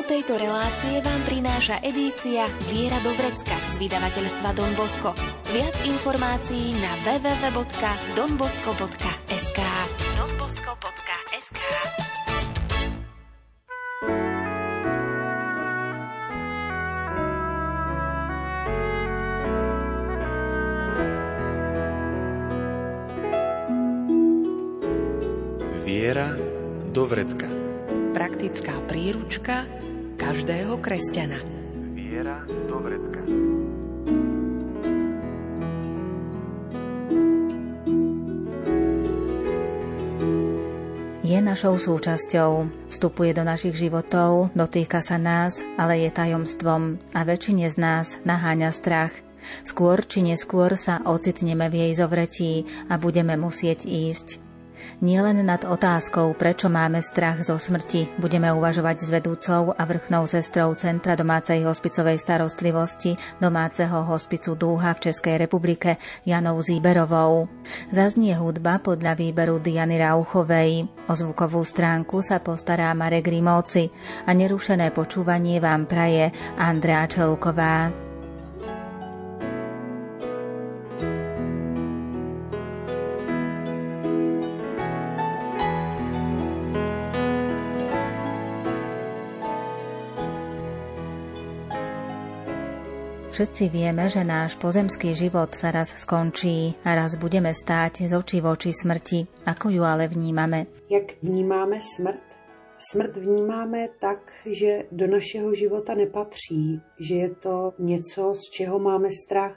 Tému tejto relácie vám prináša edícia Viera do vrecka z vydavateľstva Don Bosco. Viac informácií na www.donbosco.sk donbosco.sk Viera do vrecka. Praktická príručka každého kresťana. Viera do vrecka. Je našou súčasťou, vstupuje do našich životov, dotýka sa nás, ale je tajomstvom a väčšine z nás naháňa strach. Skôr či neskôr sa ocitneme v jej zovretí a budeme musieť ísť. Nielen nad otázkou, prečo máme strach zo smrti, budeme uvažovať s vedúcou a vrchnou sestrou Centra domácej hospicovej starostlivosti domáceho hospicu Dúha v Českej republike Janou Zíberovou. Zaznie hudba podľa výberu Diany Rauchovej. O zvukovú stránku sa postará Marek Rimovci a nerušené počúvanie vám praje Andrea Čelková. Všetci vieme, že náš pozemský život sa raz skončí a raz budeme stáť z očí v oči smrti. Ako ju ale vnímame? Jak vnímáme smrt? Smrt vnímáme tak, že do našeho života nepatří, že je to něco, z čeho máme strach,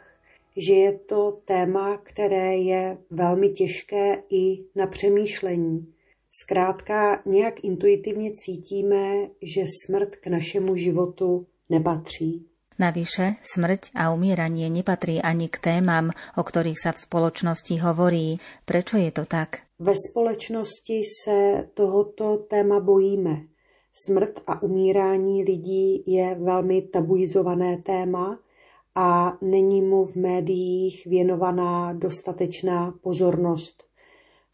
že je to téma, které je velmi těžké i na přemýšlení. Zkrátka nějak intuitivně cítíme, že smrt k našemu životu nepatří. Navyše, smrť a umieranie nepatrí ani k témam, o ktorých sa v spoločnosti hovorí. Prečo je to tak? Ve společnosti se tohoto téma bojíme. Smrt a umírání lidí je velmi tabuizované téma a není mu v médiích věnovaná dostatečná pozornost,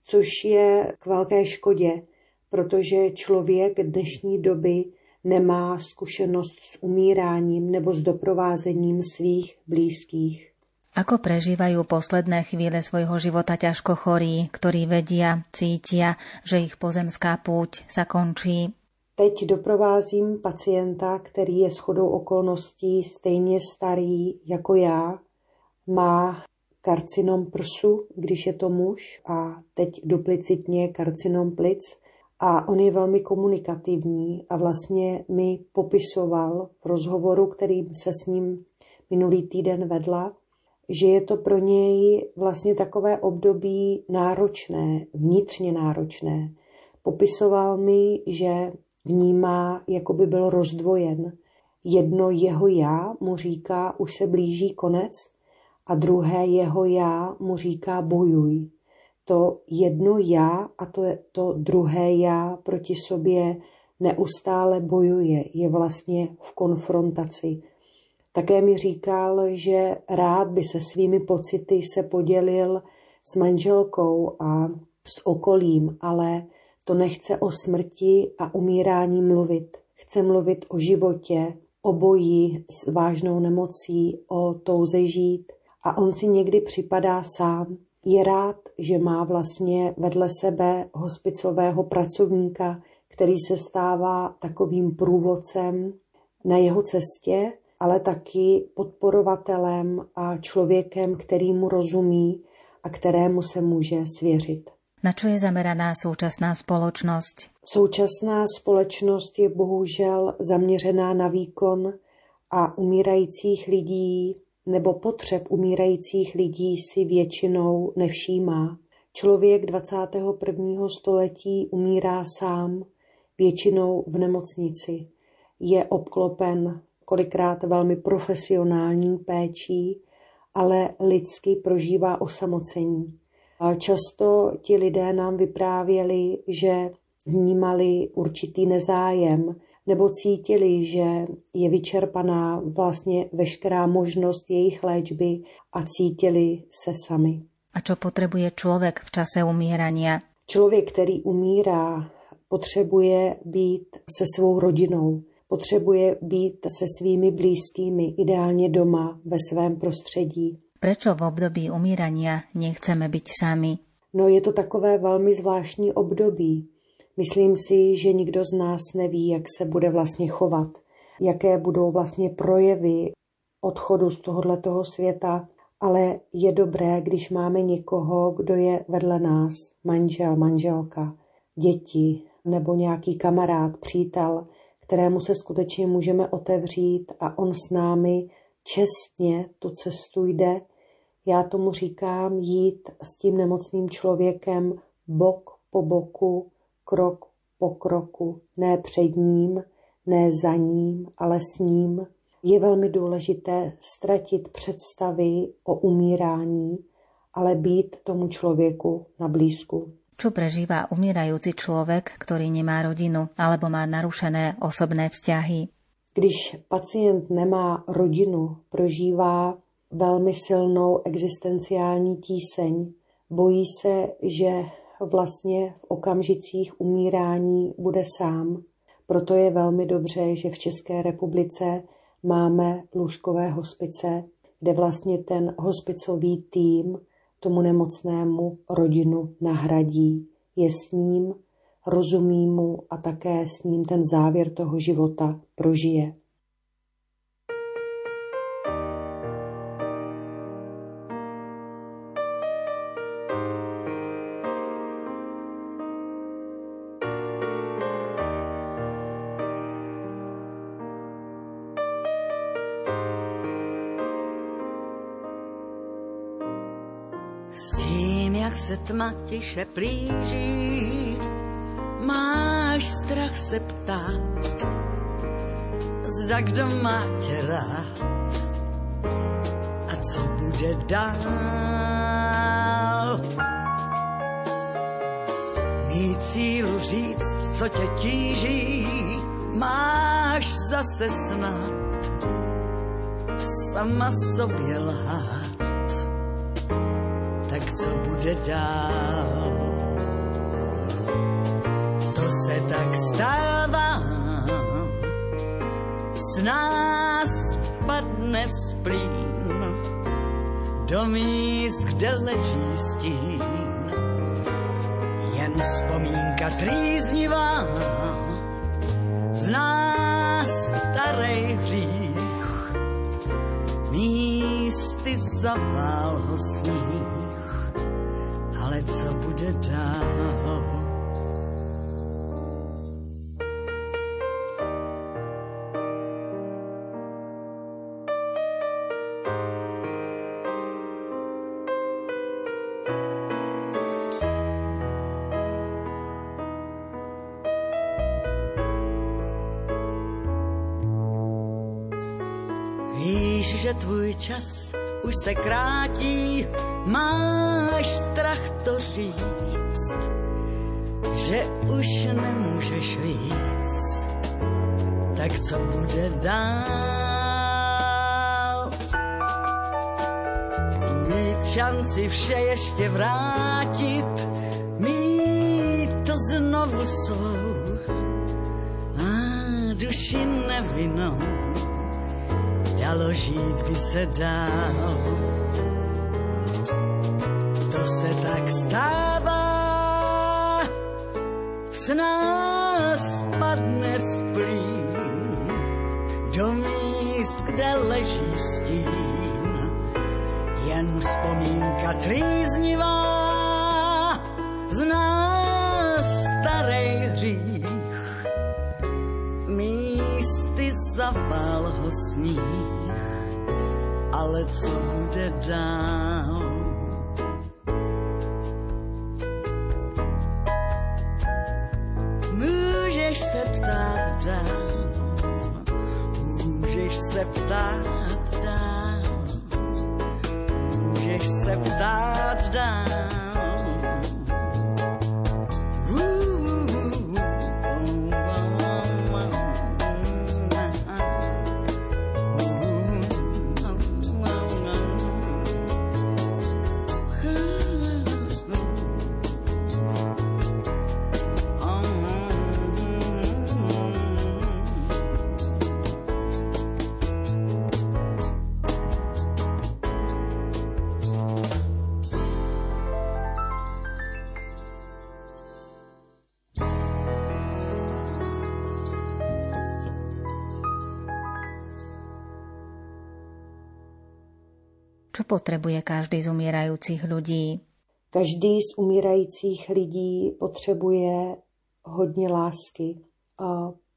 což je k velké škodě, protože člověk dnešní doby nemá zkušenost s umíráním nebo s doprovázením svých blízkých. Ako prežívajú posledné chvíle svojho života ťažko chorí, ktorí vedia, cítia, že ich pozemská púť sa končí? Teď doprovázím pacienta, který je shodou okolností stejně starý jako já. Má karcinom prsu, když je to muž, a teď duplicitně karcinom plic a on je velmi komunikativní a vlastně mi popisoval v rozhovoru, který se s ním minulý týden vedla, že je to pro něj vlastně takové období náročné, vnitřně náročné. Popisoval mi, že vnímá, jako by byl rozdvojen. Jedno jeho já mu říká, už se blíží konec, a druhé jeho já mu říká, bojuj to jedno já a to, je to druhé já proti sobě neustále bojuje, je vlastně v konfrontaci. Také mi říkal, že rád by se svými pocity se podělil s manželkou a s okolím, ale to nechce o smrti a umírání mluvit. Chce mluvit o životě, o boji s vážnou nemocí, o touze žít. A on si někdy připadá sám, je rád, že má vlastně vedle sebe hospicového pracovníka, který se stává takovým průvodcem na jeho cestě, ale taky podporovatelem a člověkem, který mu rozumí a kterému se může svěřit. Na čo je zameraná současná společnost? Současná společnost je bohužel zaměřená na výkon a umírajících lidí nebo potřeb umírajících lidí si většinou nevšímá. Člověk 21. století umírá sám, většinou v nemocnici. Je obklopen kolikrát velmi profesionální péčí, ale lidsky prožívá osamocení. A často ti lidé nám vyprávěli, že vnímali určitý nezájem nebo cítili, že je vyčerpaná vlastně veškerá možnost jejich léčby a cítili se sami. A co potřebuje člověk v čase umírania? Člověk, který umírá, potřebuje být se svou rodinou, Potřebuje být se svými blízkými, ideálně doma, ve svém prostředí. Proč v období umírania nechceme být sami? No je to takové velmi zvláštní období. Myslím si, že nikdo z nás neví, jak se bude vlastně chovat, jaké budou vlastně projevy odchodu z tohoto světa, ale je dobré, když máme někoho, kdo je vedle nás, manžel, manželka, děti nebo nějaký kamarád, přítel, kterému se skutečně můžeme otevřít a on s námi čestně tu cestu jde. Já tomu říkám jít s tím nemocným člověkem bok po boku, krok po kroku, ne před ním, ne za ním, ale s ním. Je velmi důležité ztratit představy o umírání, ale být tomu člověku na blízku. Čo prežíva umírajúci člověk, který nemá rodinu alebo má narušené osobné vzťahy? Když pacient nemá rodinu, prožívá velmi silnou existenciální tíseň. Bojí se, že vlastně v okamžicích umírání bude sám. Proto je velmi dobře, že v České republice máme lůžkové hospice, kde vlastně ten hospicový tým tomu nemocnému rodinu nahradí. Je s ním, rozumí mu a také s ním ten závěr toho života prožije. Se tma tiše plíží, máš strach se ptát, zda kdo má tě rád a co bude dál. Mít sílu říct, co tě tíží, máš zase snad sama sobě lhát bude dál. To se tak stává, z nás padne splín do míst, kde leží stín. Jen vzpomínka trýznivá z nás starej hřích místy zavál ho sníh bude dál? Víš, že tvůj čas už se krátí, máš strach to říct, že už nemůžeš víc, tak co bude dál? Mít šanci vše ještě vrátit, mít to znovu svou a duši nevinou dalo žít by se dál. S nás padne splín do míst, kde leží stín. Jen vzpomínka trýznivá z nás starej hřích. Místy zavál ho sníh ale co bude dál? Dál, můžeš se ptát dál, můžeš se ptát dál. Potrebuje každý z umírajúcich ľudí? Každý z umírajících lidí potřebuje hodně lásky,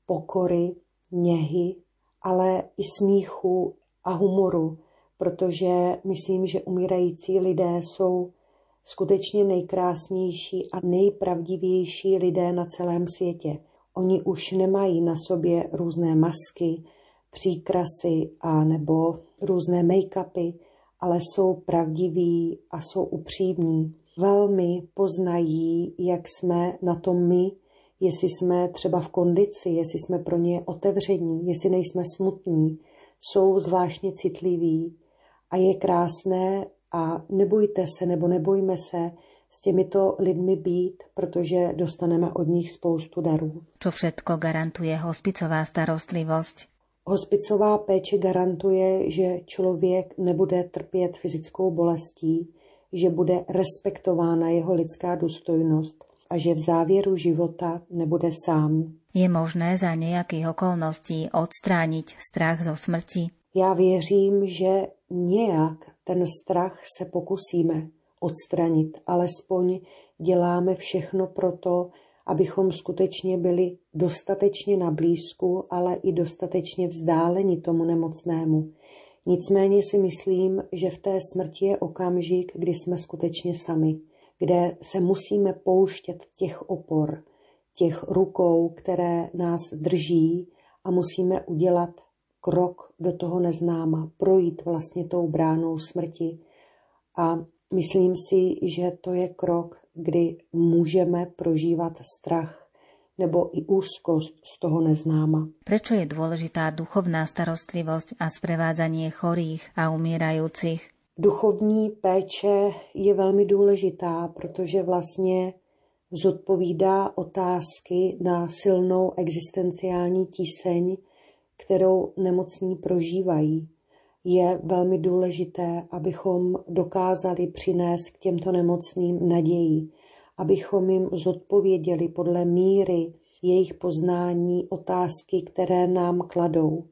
pokory, něhy, ale i smíchu a humoru, protože myslím, že umírající lidé jsou skutečně nejkrásnější a nejpravdivější lidé na celém světě. Oni už nemají na sobě různé masky, příkrasy a nebo různé make-upy, ale jsou pravdiví a jsou upřímní. Velmi poznají, jak jsme na tom my, jestli jsme třeba v kondici, jestli jsme pro ně otevření, jestli nejsme smutní, jsou zvláštně citliví a je krásné a nebojte se nebo nebojme se s těmito lidmi být, protože dostaneme od nich spoustu darů. Co všetko garantuje hospicová starostlivost? Hospicová péče garantuje, že člověk nebude trpět fyzickou bolestí, že bude respektována jeho lidská důstojnost a že v závěru života nebude sám. Je možné za nějakých okolností odstránit strach zo smrti? Já věřím, že nějak ten strach se pokusíme odstranit, alespoň děláme všechno pro to, abychom skutečně byli dostatečně na blízku, ale i dostatečně vzdáleni tomu nemocnému. Nicméně si myslím, že v té smrti je okamžik, kdy jsme skutečně sami, kde se musíme pouštět těch opor, těch rukou, které nás drží a musíme udělat krok do toho neznáma, projít vlastně tou bránou smrti. A myslím si, že to je krok, kdy můžeme prožívat strach nebo i úzkost z toho neznáma. Proč je důležitá duchovná starostlivost a sprevádzanie chorých a umírajúcich? Duchovní péče je velmi důležitá, protože vlastně zodpovídá otázky na silnou existenciální tíseň, kterou nemocní prožívají. Je velmi důležité, abychom dokázali přinést k těmto nemocným naději, abychom jim zodpověděli podle míry jejich poznání otázky, které nám kladou.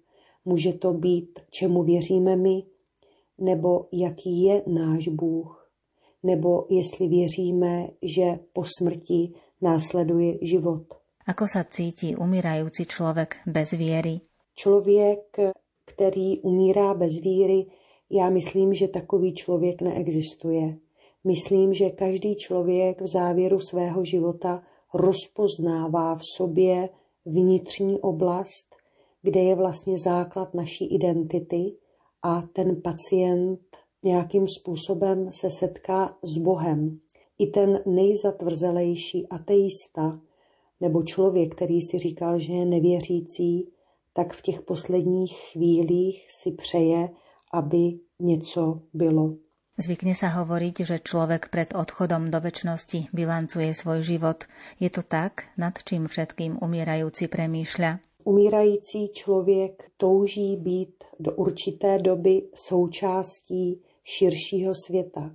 Může to být, čemu věříme my, nebo jaký je náš Bůh, nebo jestli věříme, že po smrti následuje život. Ako sa cítí umírající člověk bez věry? Člověk, který umírá bez víry, já myslím, že takový člověk neexistuje. Myslím, že každý člověk v závěru svého života rozpoznává v sobě vnitřní oblast, kde je vlastně základ naší identity a ten pacient nějakým způsobem se setká s Bohem. I ten nejzatvrzelejší ateista nebo člověk, který si říkal, že je nevěřící, tak v těch posledních chvílích si přeje, aby něco bylo. Zvykne sa hovoriť, že človek pred odchodom do väčšnosti bilancuje svoj život. Je to tak, nad čím všetkým umírajúci premýšľa? Umírající člověk touží být do určité doby součástí širšího světa.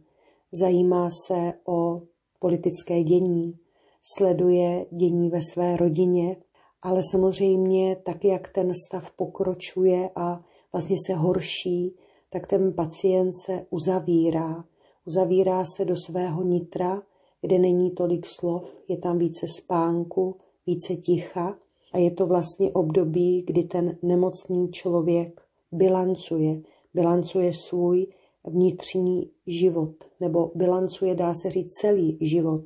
Zajímá se o politické dění, sleduje dění ve své rodině, ale samozřejmě tak, jak ten stav pokročuje a vlastně se horší, tak ten pacient se uzavírá. Uzavírá se do svého nitra, kde není tolik slov, je tam více spánku, více ticha a je to vlastně období, kdy ten nemocný člověk bilancuje, bilancuje svůj vnitřní život, nebo bilancuje, dá se říct, celý život.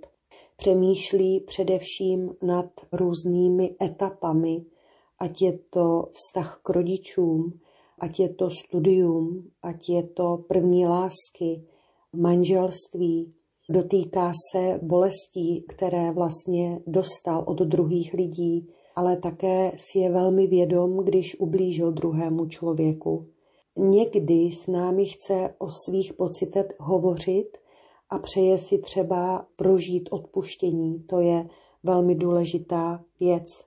Přemýšlí především nad různými etapami, ať je to vztah k rodičům, ať je to studium, ať je to první lásky, manželství, dotýká se bolestí, které vlastně dostal od druhých lidí, ale také si je velmi vědom, když ublížil druhému člověku. Někdy s námi chce o svých pocitech hovořit a přeje si třeba prožít odpuštění. To je velmi důležitá věc.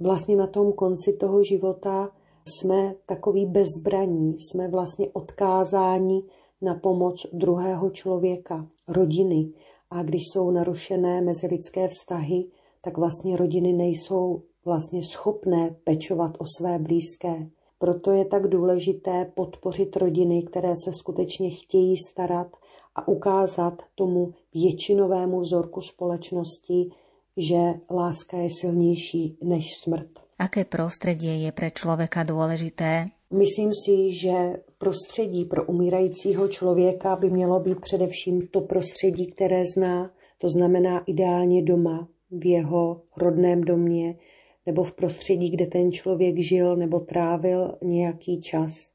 Vlastně na tom konci toho života jsme takový bezbraní, jsme vlastně odkázáni na pomoc druhého člověka, rodiny. A když jsou narušené mezilidské vztahy, tak vlastně rodiny nejsou vlastně schopné pečovat o své blízké Proto je tak důležité podpořit rodiny, které se skutečně chtějí starat a ukázat tomu většinovému vzorku společnosti, že láska je silnější než smrt. Aké prostředí je pro člověka důležité? Myslím si, že prostředí pro umírajícího člověka by mělo být především to prostředí, které zná, to znamená ideálně doma, v jeho rodném domě, nebo v prostředí, kde ten člověk žil nebo trávil nějaký čas.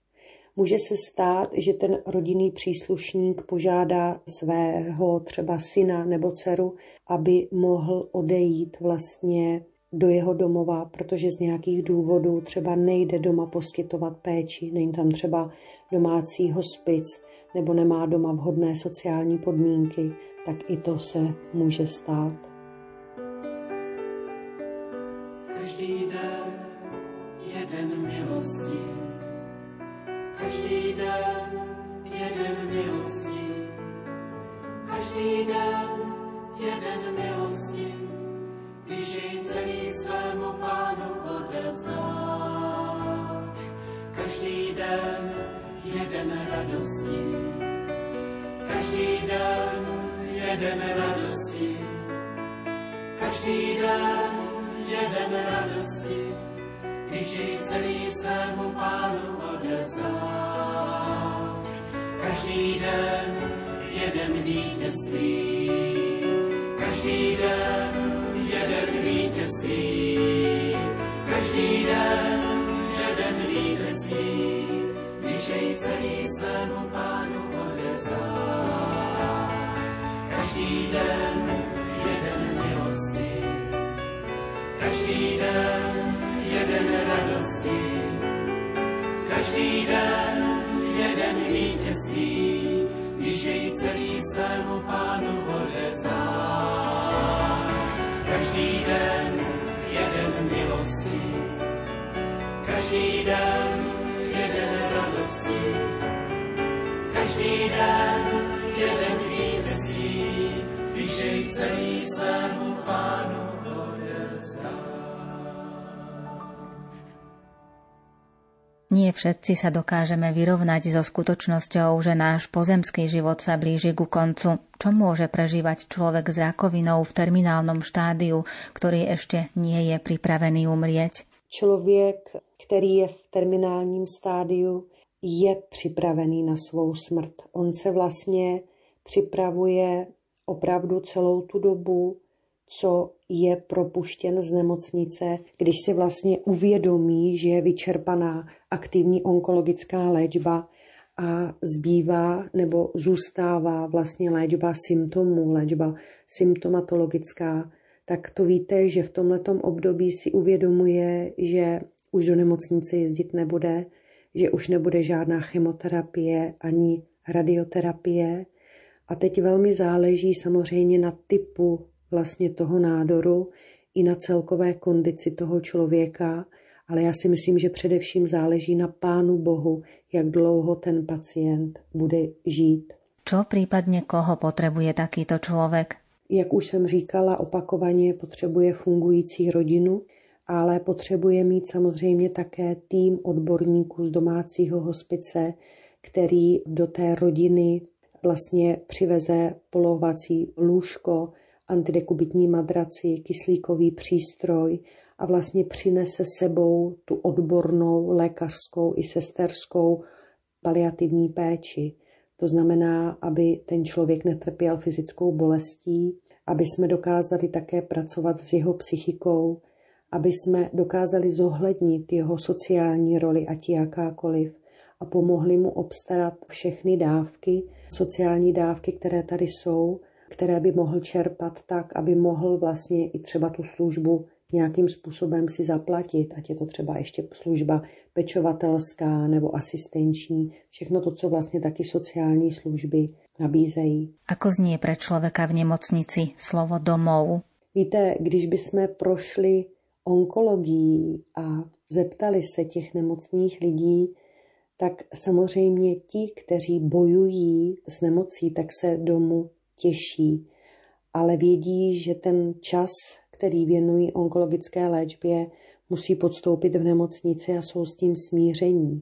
Může se stát, že ten rodinný příslušník požádá svého třeba syna nebo dceru, aby mohl odejít vlastně do jeho domova, protože z nějakých důvodů třeba nejde doma poskytovat péči, není tam třeba domácí hospic nebo nemá doma vhodné sociální podmínky, tak i to se může stát. Jeden milostí, každý den jeden milostí, když jej celý svému pánu odevzdáš. Každý den jeden radostí, každý den jeden radostí, každý den jeden radostí, když jej celý svému pánu odevzdáš. Každý den jeden vítězství, každý den jeden vítězství, každý den jeden vítězství, když jej celý svému pánu odevzdáš. Každý den jeden milosti, každý den jeden radosti, každý den jeden vítězství, když jej celý svému pánu odevzdáš. Každý den jeden milosti, každý den jeden radosti, každý den jeden vítězství, když jej celý svému pánu Nie všetci sa dokážeme vyrovnať so skutočnosťou, že náš pozemský život sa blíži ku koncu. Čo môže prežívať človek s rakovinou v terminálnom štádiu, ktorý ešte nie je pripravený umrieť? Člověk, který je v terminálním stádiu, je připravený na svou smrt. On se vlastně připravuje opravdu celou tu dobu, co je propuštěn z nemocnice, když si vlastně uvědomí, že je vyčerpaná aktivní onkologická léčba a zbývá nebo zůstává vlastně léčba symptomů, léčba symptomatologická, tak to víte, že v tomhletom období si uvědomuje, že už do nemocnice jezdit nebude, že už nebude žádná chemoterapie ani radioterapie. A teď velmi záleží samozřejmě na typu vlastně toho nádoru i na celkové kondici toho člověka, ale já si myslím, že především záleží na Pánu Bohu, jak dlouho ten pacient bude žít. Co případně koho potřebuje takýto člověk? Jak už jsem říkala, opakovaně potřebuje fungující rodinu, ale potřebuje mít samozřejmě také tým odborníků z domácího hospice, který do té rodiny vlastně přiveze polovací lůžko, antidekubitní madraci, kyslíkový přístroj a vlastně přinese sebou tu odbornou lékařskou i sesterskou paliativní péči. To znamená, aby ten člověk netrpěl fyzickou bolestí, aby jsme dokázali také pracovat s jeho psychikou, aby jsme dokázali zohlednit jeho sociální roli, ať jakákoliv, a pomohli mu obstarat všechny dávky, sociální dávky, které tady jsou, které by mohl čerpat tak, aby mohl vlastně i třeba tu službu nějakým způsobem si zaplatit, ať je to třeba ještě služba pečovatelská nebo asistenční, všechno to, co vlastně taky sociální služby nabízejí. Ako znie pro člověka v nemocnici slovo domov? Víte, když bychom prošli onkologií a zeptali se těch nemocných lidí, tak samozřejmě ti, kteří bojují s nemocí, tak se domu těžší, ale vědí, že ten čas, který věnují onkologické léčbě, musí podstoupit v nemocnici a jsou s tím smíření.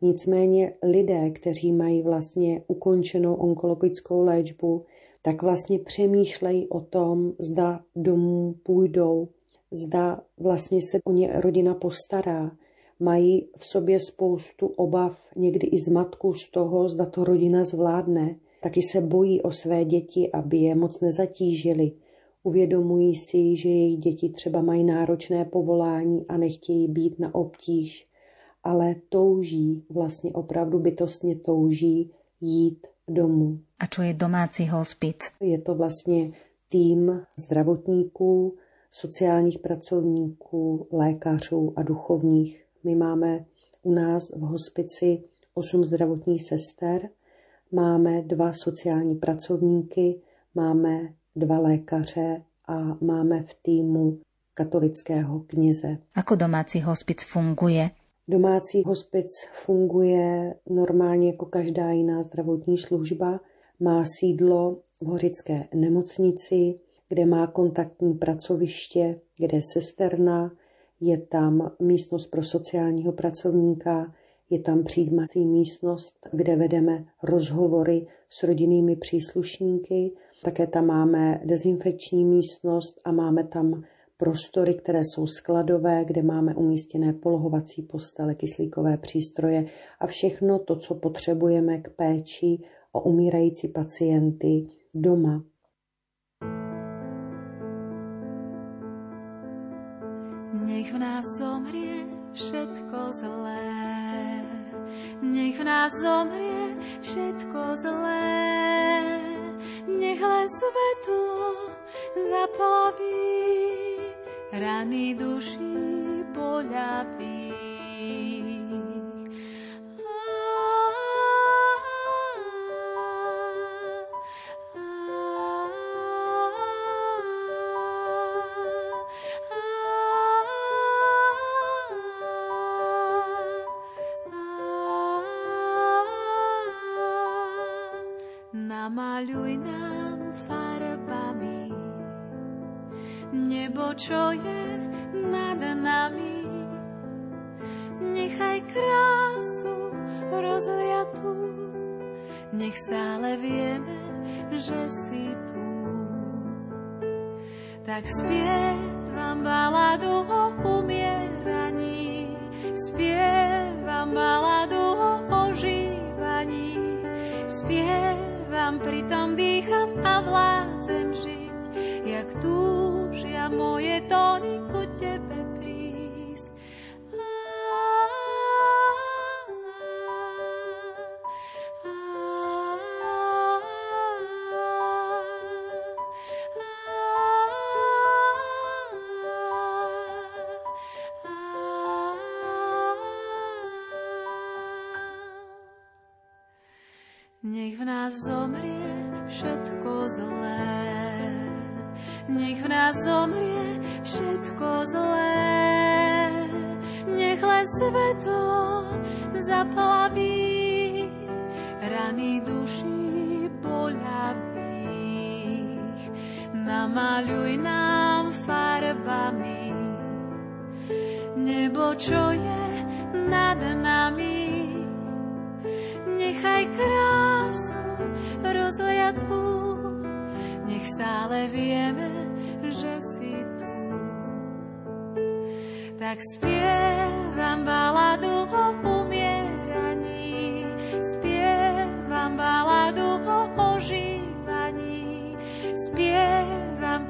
Nicméně lidé, kteří mají vlastně ukončenou onkologickou léčbu, tak vlastně přemýšlejí o tom, zda domů půjdou, zda vlastně se o ně rodina postará. Mají v sobě spoustu obav, někdy i zmatku z toho, zda to rodina zvládne. Taky se bojí o své děti, aby je moc nezatížili. Uvědomují si, že jejich děti třeba mají náročné povolání a nechtějí být na obtíž, ale touží, vlastně opravdu bytostně touží jít domů. A čo je domácí hospic? Je to vlastně tým zdravotníků, sociálních pracovníků, lékařů a duchovních. My máme u nás v hospici osm zdravotních sester, máme dva sociální pracovníky, máme dva lékaře a máme v týmu katolického kněze. Ako domácí hospic funguje? Domácí hospic funguje normálně jako každá jiná zdravotní služba. Má sídlo v Hořické nemocnici, kde má kontaktní pracoviště, kde je sesterna, je tam místnost pro sociálního pracovníka, je tam přijímací místnost, kde vedeme rozhovory s rodinnými příslušníky. Také tam máme dezinfekční místnost a máme tam prostory, které jsou skladové, kde máme umístěné polohovací postele, kyslíkové přístroje a všechno to, co potřebujeme k péči o umírající pacienty doma. Nech v nás zomrie všetko zlé. Nech v nás zomrie všetko zlé. Nech len svetlo zaplaví rany duši poľaví. Namaľuj nám farbami nebo, čo je nad nami. Nechaj krásu rozliatú, nech stále vieme, že si tu. Tak spievam baladu o umieraní, spievam baladu o pritom dýcham a vládzem žiť, jak túžia moje tóny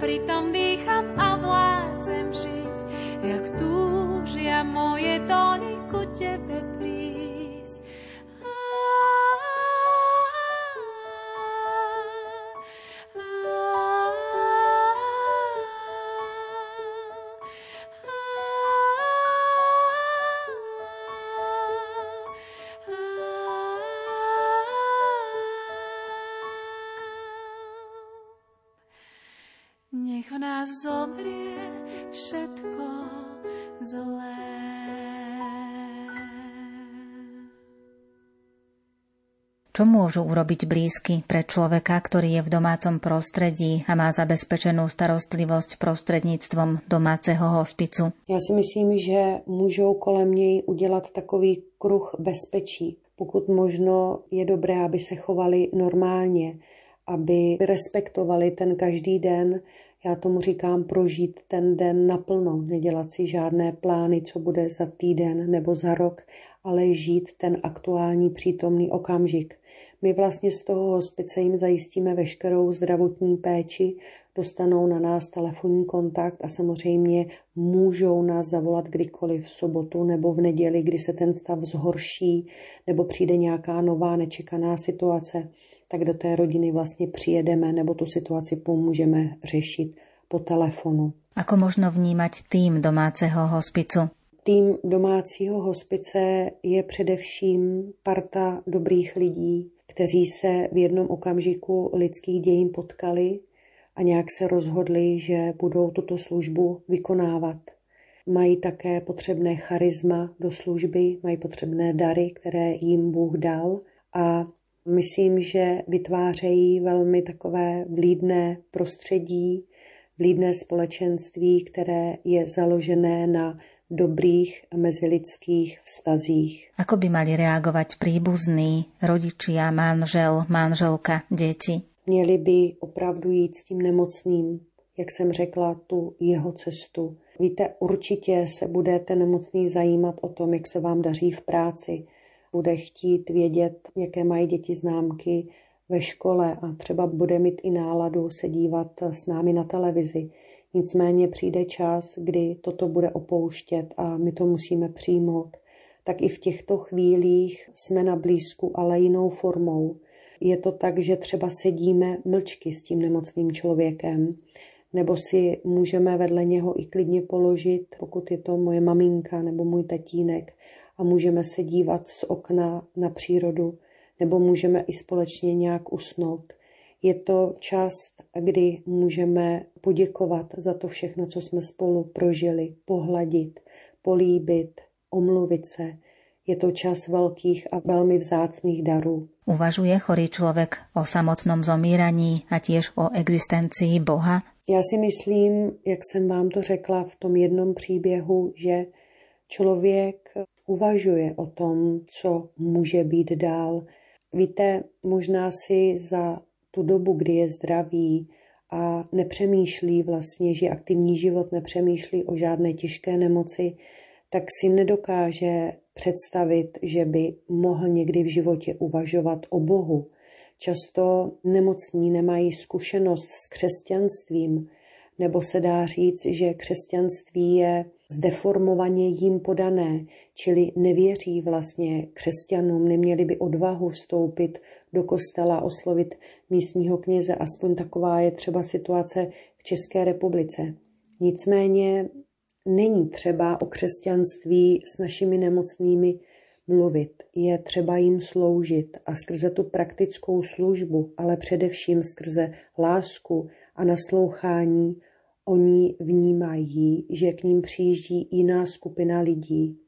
भरितम् Čo môžu urobiť blízky pre človeka, ktorý je v domácom prostredí a má zabezpečenú starostlivosť prostredníctvom domáceho hospicu? Já si myslím, že můžou kolem něj udělat takový kruh bezpečí. Pokud možno je dobré, aby se chovali normálně, aby respektovali ten každý den, já tomu říkám prožít ten den naplno, nedělat si žádné plány, co bude za týden nebo za rok, ale žít ten aktuální přítomný okamžik. My vlastně z toho hospice jim zajistíme veškerou zdravotní péči, dostanou na nás telefonní kontakt a samozřejmě můžou nás zavolat kdykoliv v sobotu nebo v neděli, kdy se ten stav zhorší nebo přijde nějaká nová nečekaná situace, tak do té rodiny vlastně přijedeme nebo tu situaci pomůžeme řešit po telefonu. Ako možno vnímať tým domáceho hospicu? Tým domácího hospice je především parta dobrých lidí, kteří se v jednom okamžiku lidských dějin potkali a nějak se rozhodli, že budou tuto službu vykonávat. Mají také potřebné charisma do služby, mají potřebné dary, které jim Bůh dal a myslím, že vytvářejí velmi takové vlídné prostředí, vlídné společenství, které je založené na dobrých mezilidských vztazích. Ako by mali reagovať príbuzní, rodičia, manžel, manželka, děti? Měli by opravdu jít s tím nemocným, jak jsem řekla, tu jeho cestu. Víte, určitě se bude ten nemocný zajímat o tom, jak se vám daří v práci. Bude chtít vědět, jaké mají děti známky ve škole a třeba bude mít i náladu se dívat s námi na televizi. Nicméně přijde čas, kdy toto bude opouštět a my to musíme přijmout. Tak i v těchto chvílích jsme na blízku, ale jinou formou. Je to tak, že třeba sedíme mlčky s tím nemocným člověkem, nebo si můžeme vedle něho i klidně položit, pokud je to moje maminka nebo můj tatínek, a můžeme se dívat z okna na přírodu, nebo můžeme i společně nějak usnout. Je to čas, kdy můžeme poděkovat za to všechno, co jsme spolu prožili, pohladit, políbit, omluvit se. Je to čas velkých a velmi vzácných darů. Uvažuje chorý člověk o samotnom zomíraní a těž o existenci Boha? Já si myslím, jak jsem vám to řekla v tom jednom příběhu, že člověk uvažuje o tom, co může být dál. Víte, možná si za tu dobu, kdy je zdravý a nepřemýšlí vlastně, že aktivní život nepřemýšlí o žádné těžké nemoci, tak si nedokáže představit, že by mohl někdy v životě uvažovat o Bohu. Často nemocní nemají zkušenost s křesťanstvím, nebo se dá říct, že křesťanství je zdeformovaně jim podané, čili nevěří vlastně křesťanům, neměli by odvahu vstoupit do kostela, oslovit místního kněze. Aspoň taková je třeba situace v České republice. Nicméně není třeba o křesťanství s našimi nemocnými mluvit. Je třeba jim sloužit a skrze tu praktickou službu, ale především skrze lásku a naslouchání, oni vnímají, že k ním přijíždí jiná skupina lidí,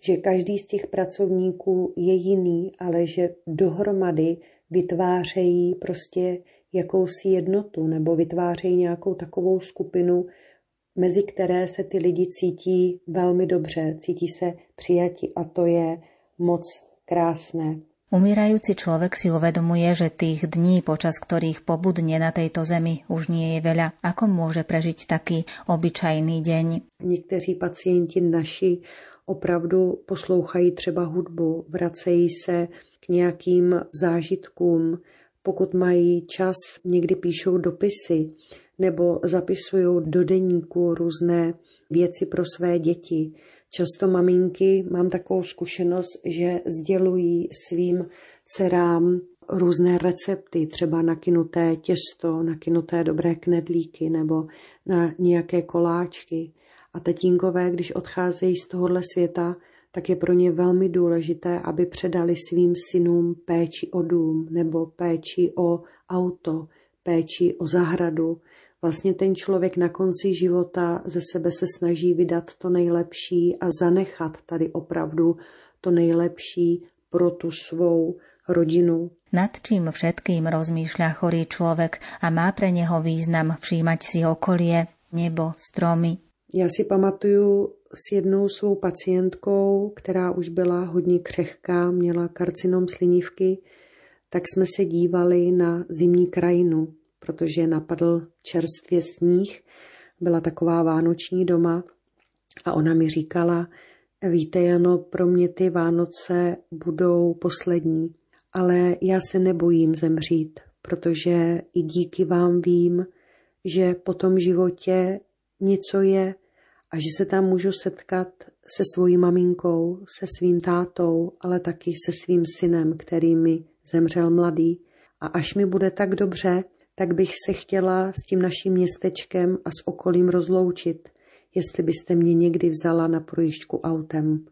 že každý z těch pracovníků je jiný, ale že dohromady vytvářejí prostě jakousi jednotu nebo vytvářejí nějakou takovou skupinu, mezi které se ty lidi cítí velmi dobře, cítí se přijati a to je moc krásné. Umírajúci človek si uvedomuje, že tých dní, počas ktorých pobudne na tejto zemi, už nie je veľa. Ako môže prežiť taký obyčajný deň? Někteří pacienti naši opravdu poslouchají třeba hudbu, vracejí se k nějakým zážitkům, pokud mají čas, někdy píšou dopisy nebo zapisují do deníku různé věci pro své děti. Často maminky, mám takovou zkušenost, že sdělují svým dcerám různé recepty, třeba nakinuté těsto, nakinuté dobré knedlíky nebo na nějaké koláčky. A tatínkové, když odcházejí z tohohle světa, tak je pro ně velmi důležité, aby předali svým synům péči o dům nebo péči o auto, péči o zahradu. Vlastně ten člověk na konci života ze sebe se snaží vydat to nejlepší a zanechat tady opravdu to nejlepší pro tu svou rodinu. Nad čím všetkým rozmýšľa chorý človek a má pre neho význam všímať si okolie, nebo, stromy. Já si pamatuju s jednou svou pacientkou, která už byla hodně křehká, měla karcinom slinivky, tak jsme se dívali na zimní krajinu, protože napadl čerstvě sníh, byla taková vánoční doma a ona mi říkala, víte Jano, pro mě ty Vánoce budou poslední, ale já se nebojím zemřít, protože i díky vám vím, že po tom životě něco je a že se tam můžu setkat se svojí maminkou, se svým tátou, ale taky se svým synem, který mi zemřel mladý. A až mi bude tak dobře, tak bych se chtěla s tím naším městečkem a s okolím rozloučit, jestli byste mě někdy vzala na projížďku autem.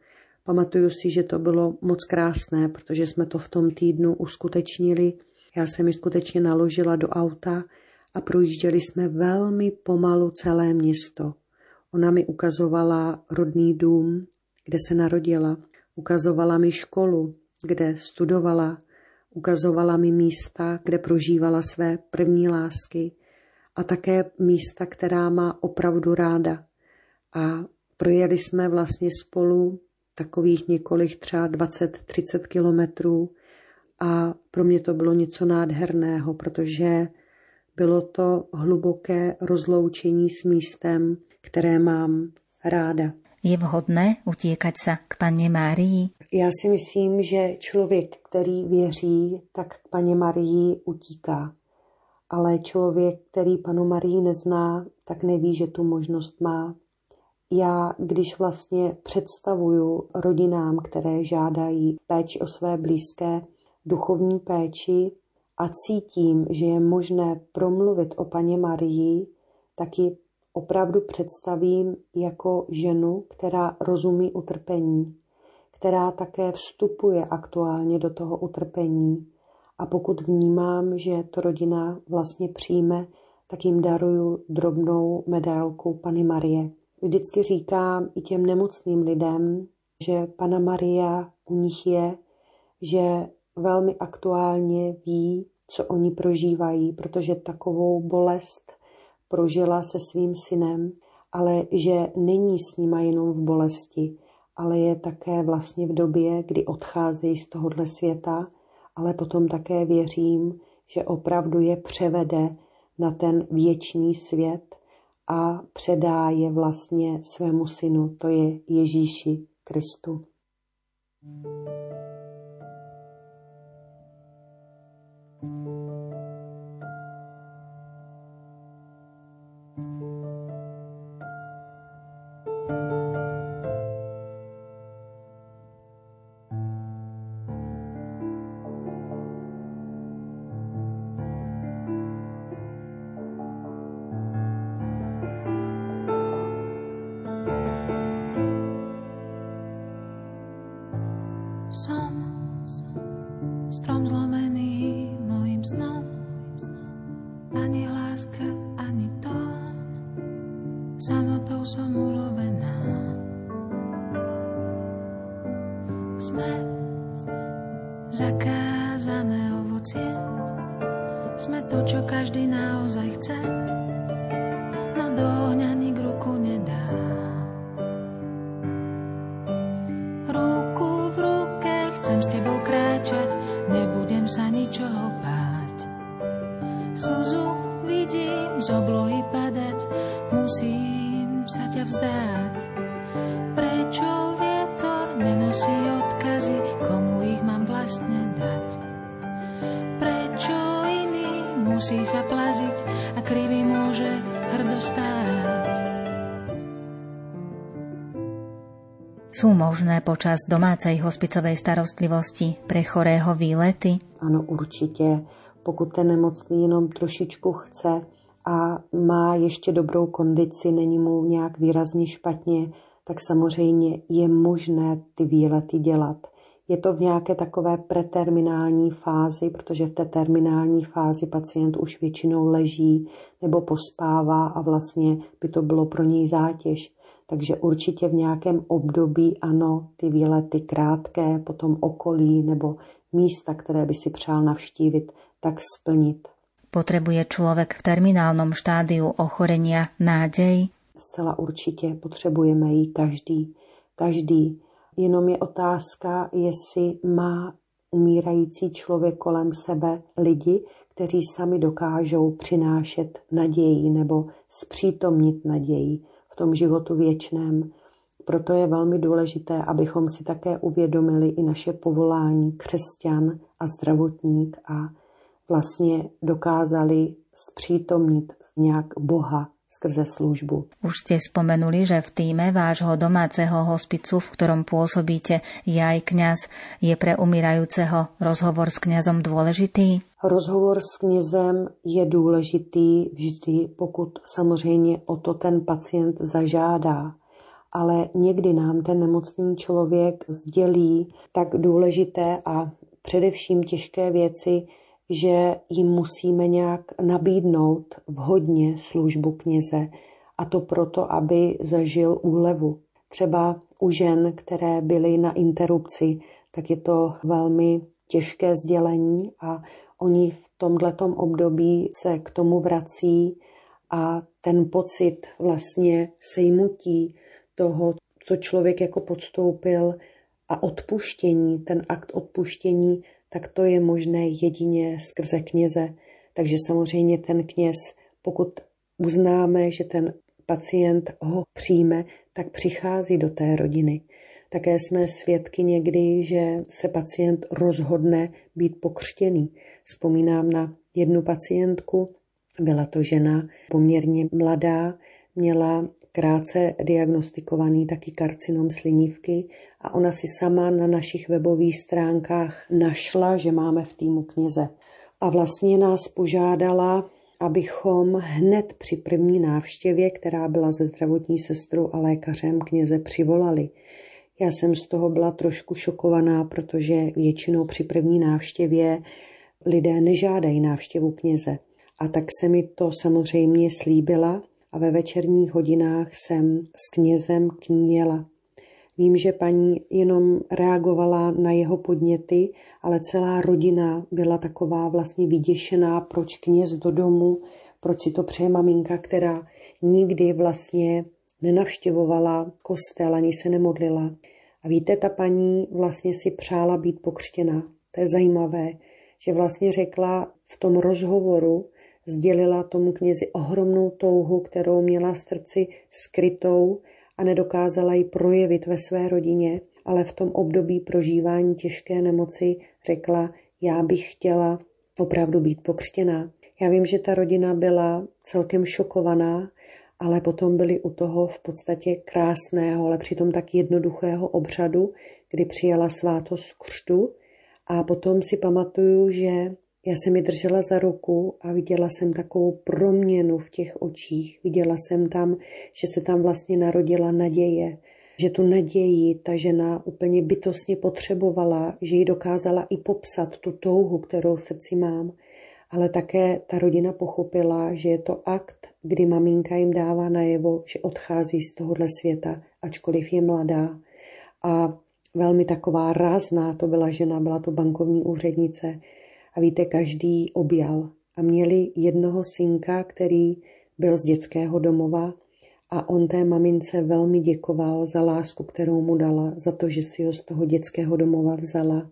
Pamatuju si, že to bylo moc krásné, protože jsme to v tom týdnu uskutečnili. Já jsem mi skutečně naložila do auta a projížděli jsme velmi pomalu celé město. Ona mi ukazovala rodný dům, kde se narodila, ukazovala mi školu, kde studovala, ukazovala mi místa, kde prožívala své první lásky a také místa, která má opravdu ráda. A projeli jsme vlastně spolu takových několik třeba 20-30 kilometrů a pro mě to bylo něco nádherného, protože bylo to hluboké rozloučení s místem, které mám ráda. Je vhodné utíkat se k paně Márii? Já si myslím, že člověk, který věří, tak k paně Marii utíká. Ale člověk, který panu Marii nezná, tak neví, že tu možnost má. Já, když vlastně představuju rodinám, které žádají péči o své blízké, duchovní péči a cítím, že je možné promluvit o paně Marii, tak ji opravdu představím jako ženu, která rozumí utrpení, která také vstupuje aktuálně do toho utrpení. A pokud vnímám, že to rodina vlastně přijme, tak jim daruju drobnou medálku Pany Marie. Vždycky říkám i těm nemocným lidem, že Pana Maria u nich je, že velmi aktuálně ví, co oni prožívají, protože takovou bolest prožila se svým synem, ale že není s nima jenom v bolesti, ale je také vlastně v době, kdy odcházejí z tohohle světa, ale potom také věřím, že opravdu je převede na ten věčný svět a předá je vlastně svému synu, to je Ježíši Kristu. thank you Sú počas domácej hospicovej starostlivosti pre chorého výlety? Ano, určitě. Pokud ten nemocný jenom trošičku chce a má ještě dobrou kondici, není mu nějak výrazně špatně, tak samozřejmě je možné ty výlety dělat. Je to v nějaké takové preterminální fázi, protože v té terminální fázi pacient už většinou leží nebo pospává a vlastně by to bylo pro něj zátěž. Takže určitě v nějakém období ano, ty výlety krátké, potom okolí nebo místa, které by si přál navštívit, tak splnit. Potrebuje člověk v terminálnom štádiu ochorenia nádej? Zcela určitě potřebujeme ji každý. Každý. Jenom je otázka, jestli má umírající člověk kolem sebe lidi, kteří sami dokážou přinášet naději nebo zpřítomnit naději tom životu věčném. Proto je velmi důležité, abychom si také uvědomili i naše povolání křesťan a zdravotník a vlastně dokázali zpřítomnit nějak Boha skrze službu. Už ste spomenuli, že v týme vášho domáceho hospicu, v ktorom pôsobíte, je aj. Je pre umírajúceho rozhovor s kňazom dôležitý? Rozhovor s knězem je důležitý vždy, pokud samozřejmě o to ten pacient zažádá. Ale někdy nám ten nemocný člověk sdělí tak důležité a především těžké věci, že jim musíme nějak nabídnout vhodně službu kněze a to proto, aby zažil úlevu. Třeba u žen, které byly na interrupci, tak je to velmi těžké sdělení a oni v tomhletom období se k tomu vrací a ten pocit vlastně sejmutí toho, co člověk jako podstoupil a odpuštění, ten akt odpuštění tak to je možné jedině skrze kněze. Takže samozřejmě ten kněz, pokud uznáme, že ten pacient ho přijme, tak přichází do té rodiny. Také jsme svědky někdy, že se pacient rozhodne být pokřtěný. Vzpomínám na jednu pacientku, byla to žena poměrně mladá, měla krátce diagnostikovaný taky karcinom slinivky a ona si sama na našich webových stránkách našla, že máme v týmu kněze. A vlastně nás požádala, abychom hned při první návštěvě, která byla ze zdravotní sestrou a lékařem, kněze přivolali. Já jsem z toho byla trošku šokovaná, protože většinou při první návštěvě lidé nežádají návštěvu kněze. A tak se mi to samozřejmě slíbila a ve večerních hodinách jsem s knězem k ní jela. Vím, že paní jenom reagovala na jeho podněty, ale celá rodina byla taková vlastně vyděšená, proč kněz do domu, proč si to přeje maminka, která nikdy vlastně nenavštěvovala kostel, ani se nemodlila. A víte, ta paní vlastně si přála být pokřtěna. To je zajímavé, že vlastně řekla v tom rozhovoru, sdělila tomu knězi ohromnou touhu, kterou měla v srdci skrytou a nedokázala ji projevit ve své rodině, ale v tom období prožívání těžké nemoci řekla, já bych chtěla opravdu být pokřtěná. Já vím, že ta rodina byla celkem šokovaná, ale potom byli u toho v podstatě krásného, ale přitom tak jednoduchého obřadu, kdy přijala svátost křtu. A potom si pamatuju, že já jsem mi držela za ruku a viděla jsem takovou proměnu v těch očích. Viděla jsem tam, že se tam vlastně narodila naděje, že tu naději ta žena úplně bytostně potřebovala, že ji dokázala i popsat, tu touhu, kterou v srdci mám. Ale také ta rodina pochopila, že je to akt, kdy maminka jim dává najevo, že odchází z tohohle světa, ačkoliv je mladá. A velmi taková rázná to byla žena, byla to bankovní úřednice, a víte, každý objal. A měli jednoho synka, který byl z dětského domova a on té mamince velmi děkoval za lásku, kterou mu dala, za to, že si ho z toho dětského domova vzala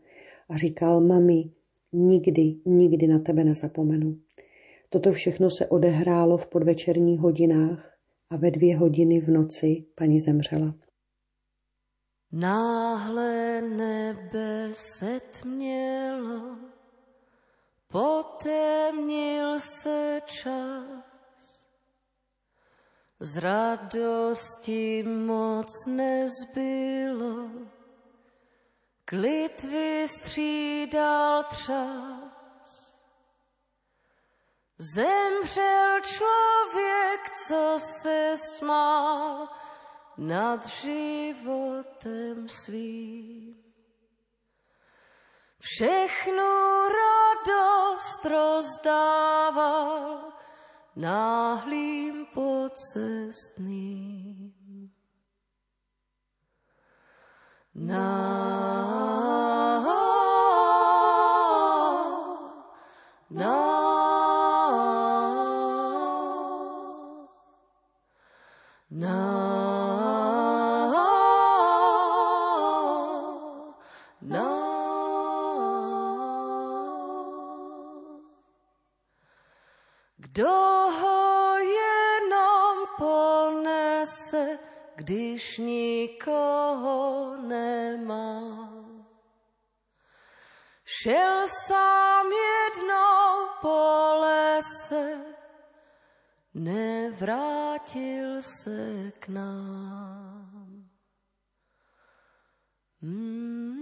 a říkal, mami, nikdy, nikdy na tebe nezapomenu. Toto všechno se odehrálo v podvečerních hodinách a ve dvě hodiny v noci paní zemřela. Náhle nebe setmělo, Potemnil se čas, z radosti moc nezbylo, klid vystřídal třas. Zemřel člověk, co se smál nad životem svým. Všechnu radost rozdával náhlým pocestným. Náhlým Šel sám jednou po lese, nevrátil se k nám. Mm.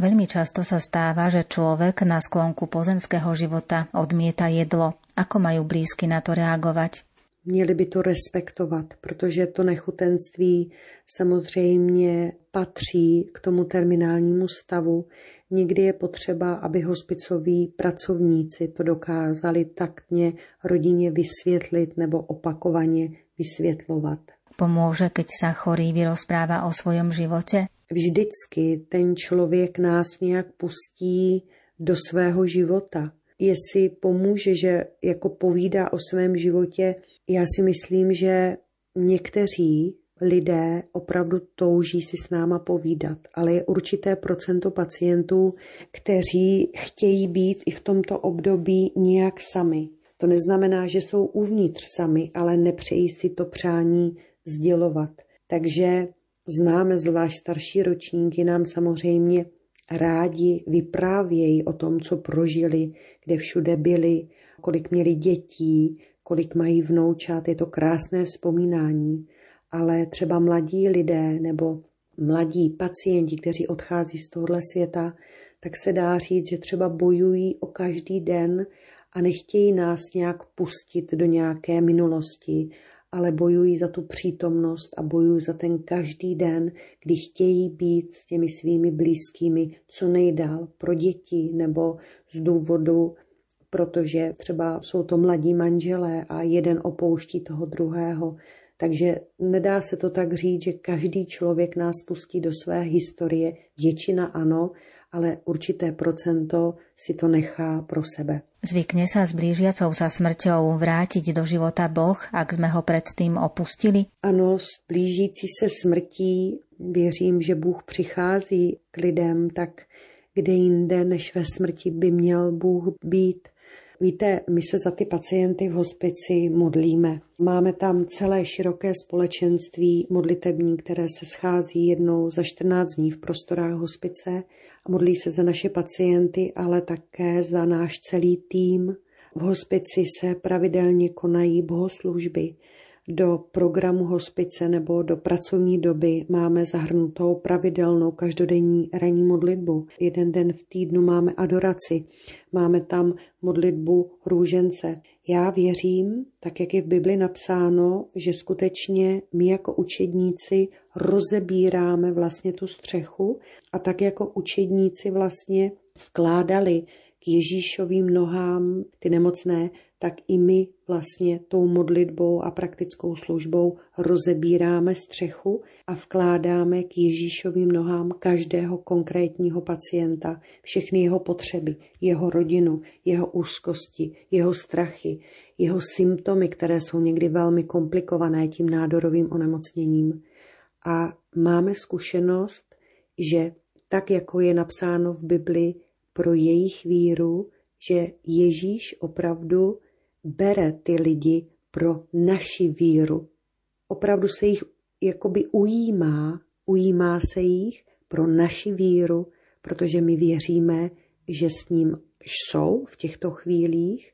Veľmi často sa stáva, že človek na sklonku pozemského života odmieta jedlo. Ako majú blízky na to reagovat? Měli by to respektovat, protože to nechutenství samozřejmě patří k tomu terminálnímu stavu. Někdy je potřeba, aby hospicoví pracovníci to dokázali taktně rodině vysvětlit nebo opakovaně vysvětlovat. Pomůže, keď sa chorý vyrozpráva o svojom živote? Vždycky ten člověk nás nějak pustí do svého života. Jestli pomůže, že jako povídá o svém životě, já si myslím, že někteří lidé opravdu touží si s náma povídat, ale je určité procento pacientů, kteří chtějí být i v tomto období nějak sami. To neznamená, že jsou uvnitř sami, ale nepřejí si to přání sdělovat. Takže známe zvlášť starší ročníky, nám samozřejmě rádi vyprávějí o tom, co prožili, kde všude byli, kolik měli dětí, kolik mají vnoučat. Je to krásné vzpomínání, ale třeba mladí lidé nebo mladí pacienti, kteří odchází z tohohle světa, tak se dá říct, že třeba bojují o každý den a nechtějí nás nějak pustit do nějaké minulosti ale bojují za tu přítomnost a bojují za ten každý den, kdy chtějí být s těmi svými blízkými co nejdál pro děti nebo z důvodu, protože třeba jsou to mladí manželé a jeden opouští toho druhého. Takže nedá se to tak říct, že každý člověk nás pustí do své historie, většina ano, ale určité procento si to nechá pro sebe. Zvykne sa s blížiacou sa smrťou vrátiť do života Boh, ak sme ho predtým opustili? Ano, s blížící se smrtí věřím, že Bůh přichází k lidem tak, kde jinde než ve smrti by měl Bůh být. Víte, my se za ty pacienty v hospici modlíme. Máme tam celé široké společenství modlitební, které se schází jednou za 14 dní v prostorách hospice modlí se za naše pacienty, ale také za náš celý tým. V hospici se pravidelně konají bohoslužby. Do programu hospice nebo do pracovní doby máme zahrnutou pravidelnou každodenní ranní modlitbu. Jeden den v týdnu máme adoraci, máme tam modlitbu růžence. Já věřím, tak jak je v Bibli napsáno, že skutečně my jako učedníci rozebíráme vlastně tu střechu a tak jako učedníci vlastně vkládali k Ježíšovým nohám ty nemocné, tak i my vlastně tou modlitbou a praktickou službou rozebíráme střechu a vkládáme k Ježíšovým nohám každého konkrétního pacienta, všechny jeho potřeby, jeho rodinu, jeho úzkosti, jeho strachy, jeho symptomy, které jsou někdy velmi komplikované tím nádorovým onemocněním. A máme zkušenost, že tak, jako je napsáno v Bibli pro jejich víru, že Ježíš opravdu bere ty lidi pro naši víru. Opravdu se jich jakoby ujímá, ujímá se jich pro naši víru, protože my věříme, že s ním jsou v těchto chvílích.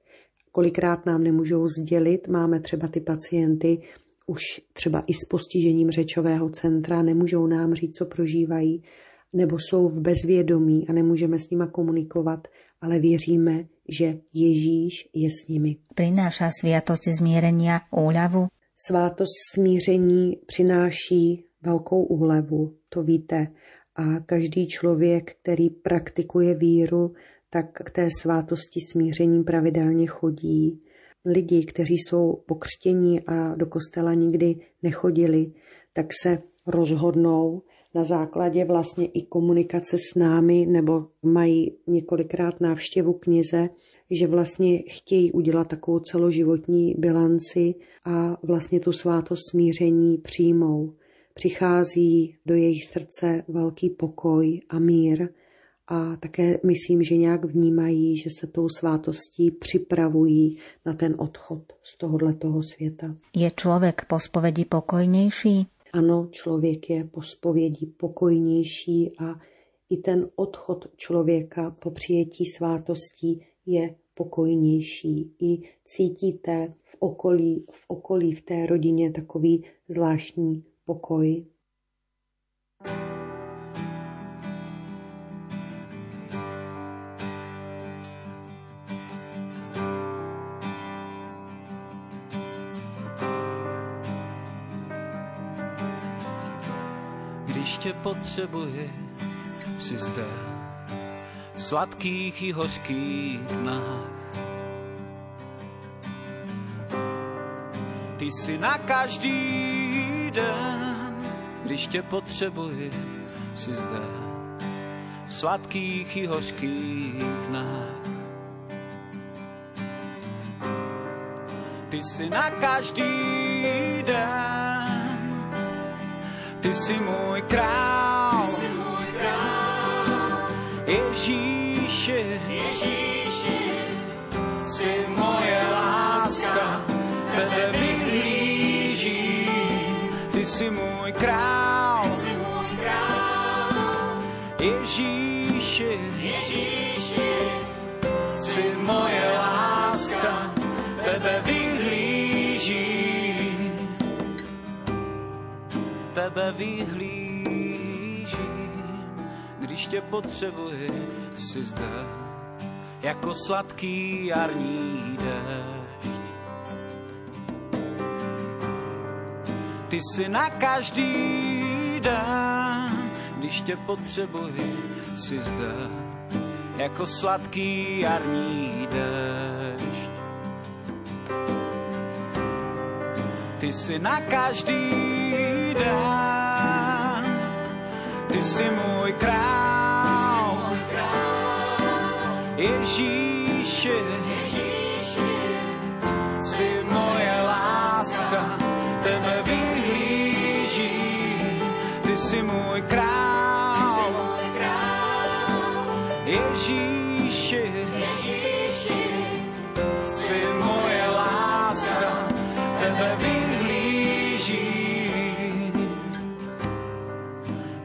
Kolikrát nám nemůžou sdělit, máme třeba ty pacienty už třeba i s postižením řečového centra, nemůžou nám říct, co prožívají, nebo jsou v bezvědomí a nemůžeme s nima komunikovat, ale věříme, že Ježíš je s nimi. Přináša světost zmierenia úľavu? Svátost smíření přináší velkou úlevu, to víte. A každý člověk, který praktikuje víru, tak k té svátosti smíření pravidelně chodí. Lidi, kteří jsou pokřtění a do kostela nikdy nechodili, tak se rozhodnou na základě vlastně i komunikace s námi nebo mají několikrát návštěvu knize, že vlastně chtějí udělat takovou celoživotní bilanci a vlastně tu svátost smíření přijmou. přichází do jejich srdce velký pokoj a mír a také myslím, že nějak vnímají, že se tou svátostí připravují na ten odchod z tohoto světa. Je člověk po spovedi pokojnější? Ano, člověk je po spovědi pokojnější a i ten odchod člověka po přijetí svátostí je pokojnější. I cítíte v okolí, v okolí v té rodině takový zvláštní pokoj. Tě potřebuji, si zde v sladkých i hořkých dnách. Ty si na každý den, když tě potřebuji, si zde v sladkých i hořkých dnách. Ty si na každý den, ty si můj král, ty jsi můj král. Ježíši, Ježíši, jsi moje láska, tebe vyhlíží, ty jsi můj král, ty jsi můj král. Ježíši, Ježíši, jsi moje tebe vyhlížím, když tě potřebuji, si zde, jako sladký jarní déšť. Ty si na každý den, když tě potřebuji, si zde, jako sladký jarní déšť. Ty si na každý den, ty můj král, Ježíši, jsi moje láska, tebe vyhlíží, ty si můj král, Ježíši, jsi moje láska, tebe vyhlíží,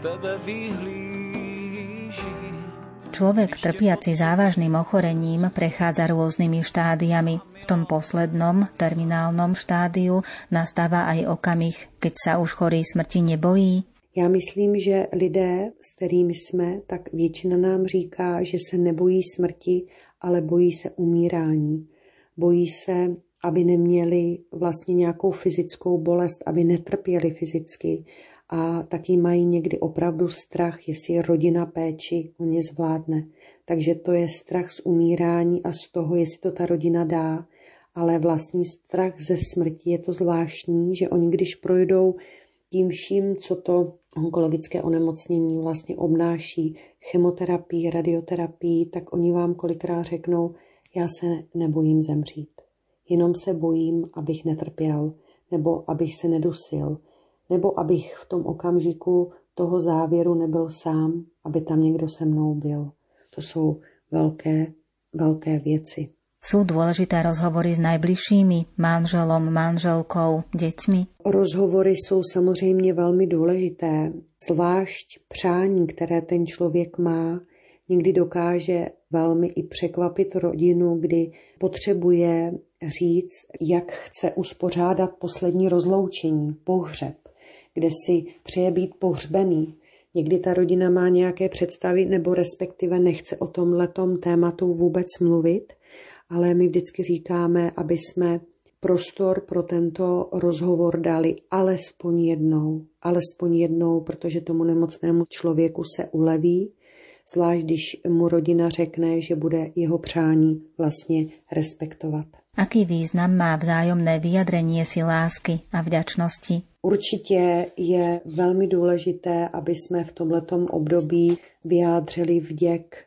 tebe vyhlíží. Človek trpiaci závažným ochorením prechádza rôznymi štádiami. V tom poslednom, terminálnom štádiu nastáva aj okamih, keď sa už chorý smrti nebojí. Já myslím, že lidé, s kterými jsme, tak většina nám říká, že se nebojí smrti, ale bojí se umírání. Bojí se, aby neměli vlastně nějakou fyzickou bolest, aby netrpěli fyzicky. A taky mají někdy opravdu strach, jestli rodina péči o ně zvládne. Takže to je strach z umírání a z toho, jestli to ta rodina dá. Ale vlastní strach ze smrti je to zvláštní, že oni když projdou tím vším, co to onkologické onemocnění vlastně obnáší, chemoterapii, radioterapii, tak oni vám kolikrát řeknou, já se nebojím zemřít. Jenom se bojím, abych netrpěl, nebo abych se nedusil, nebo abych v tom okamžiku toho závěru nebyl sám, aby tam někdo se mnou byl. To jsou velké, velké věci. Sú dôležité rozhovory s najbližšími, manželom, manželkou, deťmi. Rozhovory jsou samozřejmě velmi důležité, zvlášť přání, které ten člověk má, někdy dokáže velmi i překvapit rodinu, kdy potřebuje říct, jak chce uspořádat poslední rozloučení, pohřeb, kde si přeje být pohřbený. Někdy ta rodina má nějaké představy nebo respektive nechce o tom letom tématu vůbec mluvit, ale my vždycky říkáme, aby jsme prostor pro tento rozhovor dali alespoň jednou, alespoň jednou, protože tomu nemocnému člověku se uleví, zvlášť když mu rodina řekne, že bude jeho přání vlastně respektovat. Aký význam má vzájomné vyjadrenie si lásky a vďačnosti? Určitě je velmi důležité, aby jsme v tomhletom období vyjádřili vděk,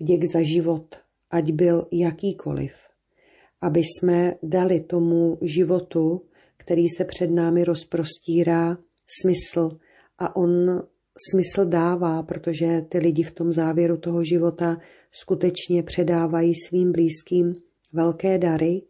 vděk za život, ať byl jakýkoliv. Aby jsme dali tomu životu, který se před námi rozprostírá, smysl a on smysl dává, protože ty lidi v tom závěru toho života skutečně předávají svým blízkým velké dary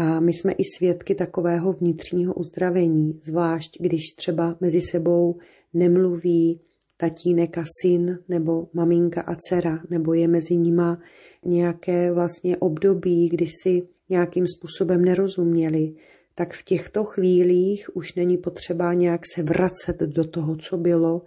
a my jsme i svědky takového vnitřního uzdravení, zvlášť když třeba mezi sebou nemluví tatínek a syn, nebo maminka a dcera, nebo je mezi nima nějaké vlastně období, kdy si nějakým způsobem nerozuměli, tak v těchto chvílích už není potřeba nějak se vracet do toho, co bylo,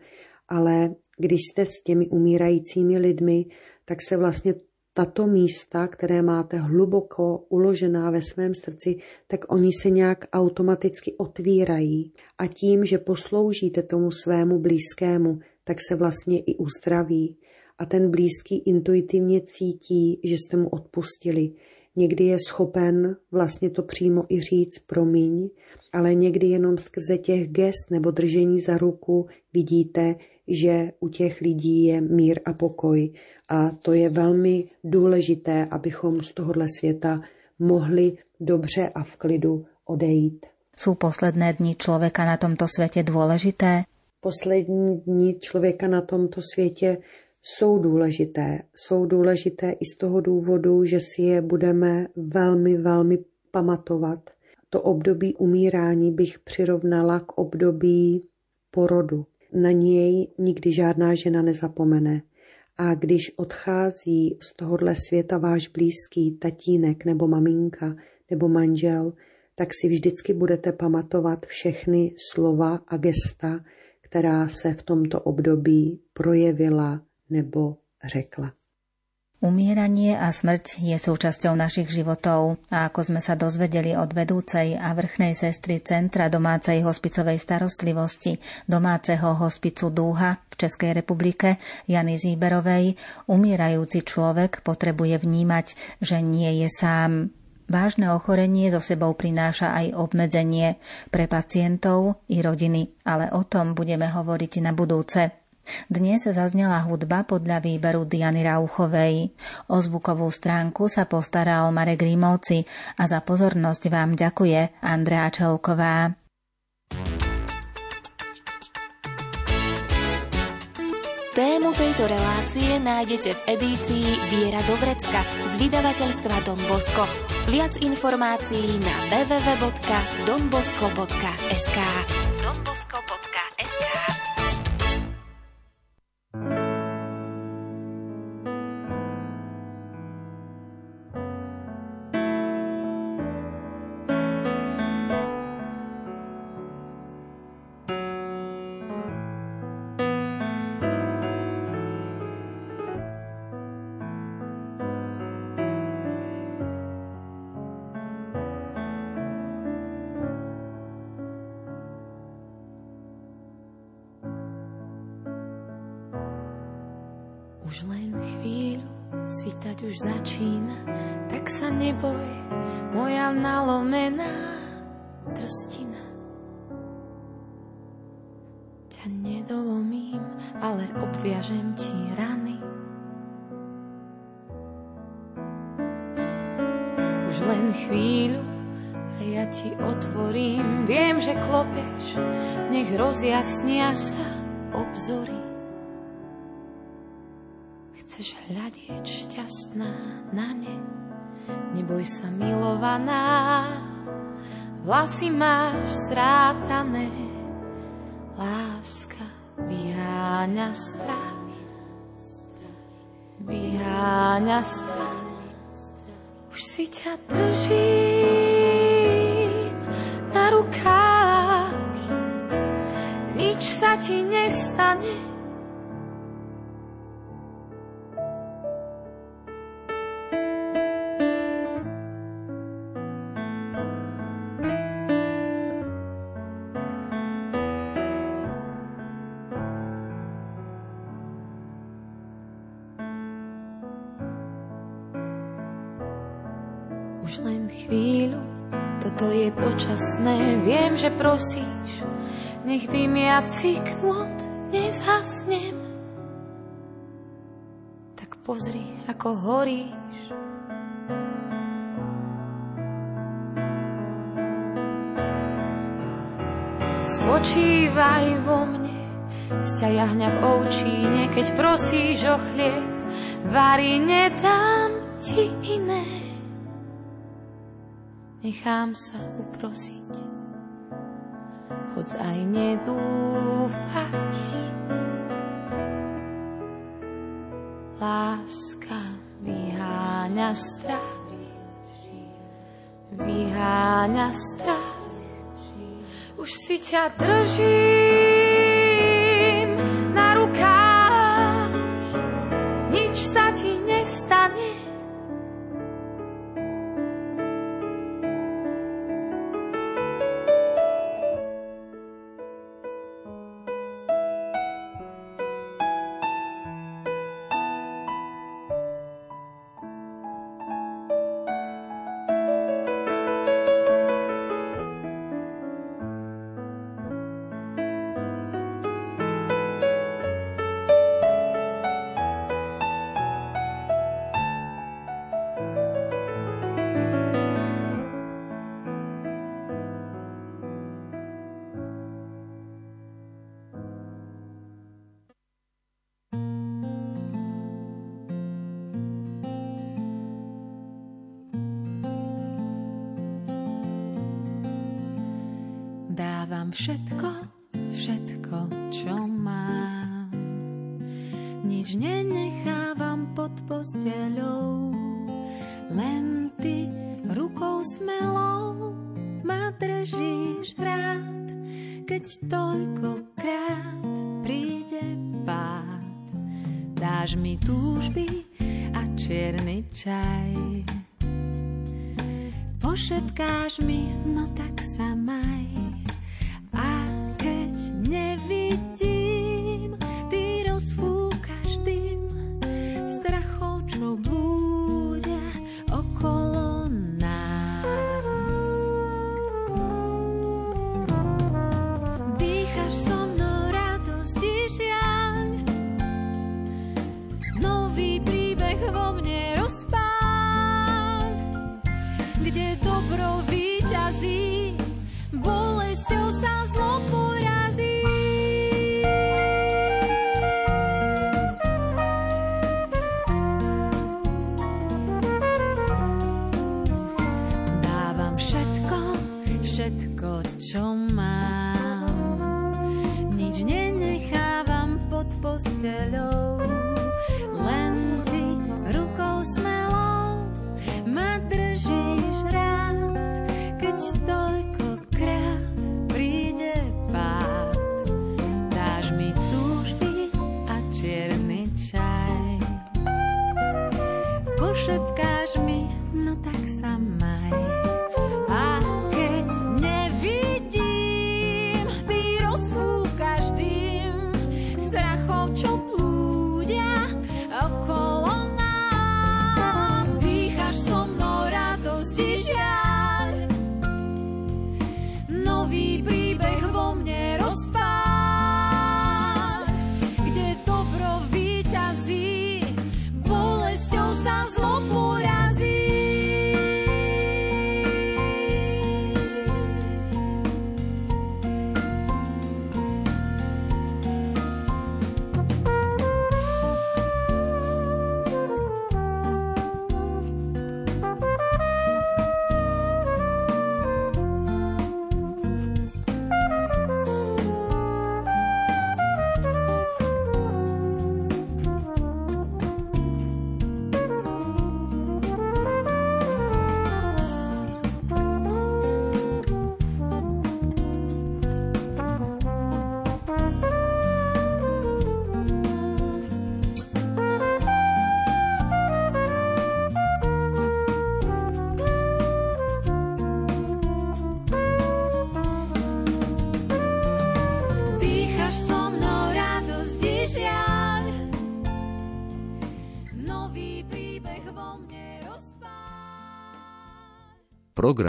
ale když jste s těmi umírajícími lidmi, tak se vlastně tato místa, které máte hluboko uložená ve svém srdci, tak oni se nějak automaticky otvírají. A tím, že posloužíte tomu svému blízkému, tak se vlastně i uzdraví. A ten blízký intuitivně cítí, že jste mu odpustili. Někdy je schopen vlastně to přímo i říct promiň, ale někdy jenom skrze těch gest nebo držení za ruku vidíte, že u těch lidí je mír a pokoj. A to je velmi důležité, abychom z tohohle světa mohli dobře a v klidu odejít. Jsou posledné dny člověka na tomto světě důležité? Poslední dny člověka na tomto světě jsou důležité. Jsou důležité i z toho důvodu, že si je budeme velmi, velmi pamatovat. To období umírání bych přirovnala k období porodu. Na něj nikdy žádná žena nezapomene. A když odchází z tohohle světa váš blízký tatínek nebo maminka nebo manžel, tak si vždycky budete pamatovat všechny slova a gesta, která se v tomto období projevila nebo řekla. Umieranie a smrť je súčasťou našich životov a ako sme sa dozvedeli od vedúcej a vrchnej sestry Centra domácej hospicovej starostlivosti domáceho hospicu Dúha v Českej republike Jany Zíberovej, umierajúci človek potrebuje vnímať, že nie je sám. Vážne ochorenie so sebou prináša aj obmedzenie pre pacientov i rodiny, ale o tom budeme hovoriť na budúce. Dnes zaznela hudba podľa výberu Diany Rauchovej. O zvukovú stránku sa postaral Marek Rímovci a za pozornosť vám ďakuje Andrea Čelková. Tému tejto relácie nájdete v edícii Viera Dobrecka z vydavateľstva Don Bosco. Viac informácií na www.donbosco.sk donbosco.sk neboj sa milovaná, vlasy máš zrátané, láska vyháňa strach, vyháňa strach, už si ťa držím na rukách. Sa ti nestane. Dočasné, viem, že prosíš, nech dymiaci knôt nezhasnem. Tak pozri, ako horíš. Spočívaj vo mne, z ťa jahňa v ovčíne, keď prosíš o chlieb, varí nedám ti iné. Nechám sa uprosiť, hoď aj nedúfaš. Láska vyháňa strach, vyháňa strach. Už si ťa držím všetko, všetko, čo mám. Nič nenechávam pod posteľou, len ty rukou smelou ma držíš rád, keď toľkokrát príde pád. Dáš mi túžby a čierny čaj. Pošetkáš mi, no tak sa stelou. Len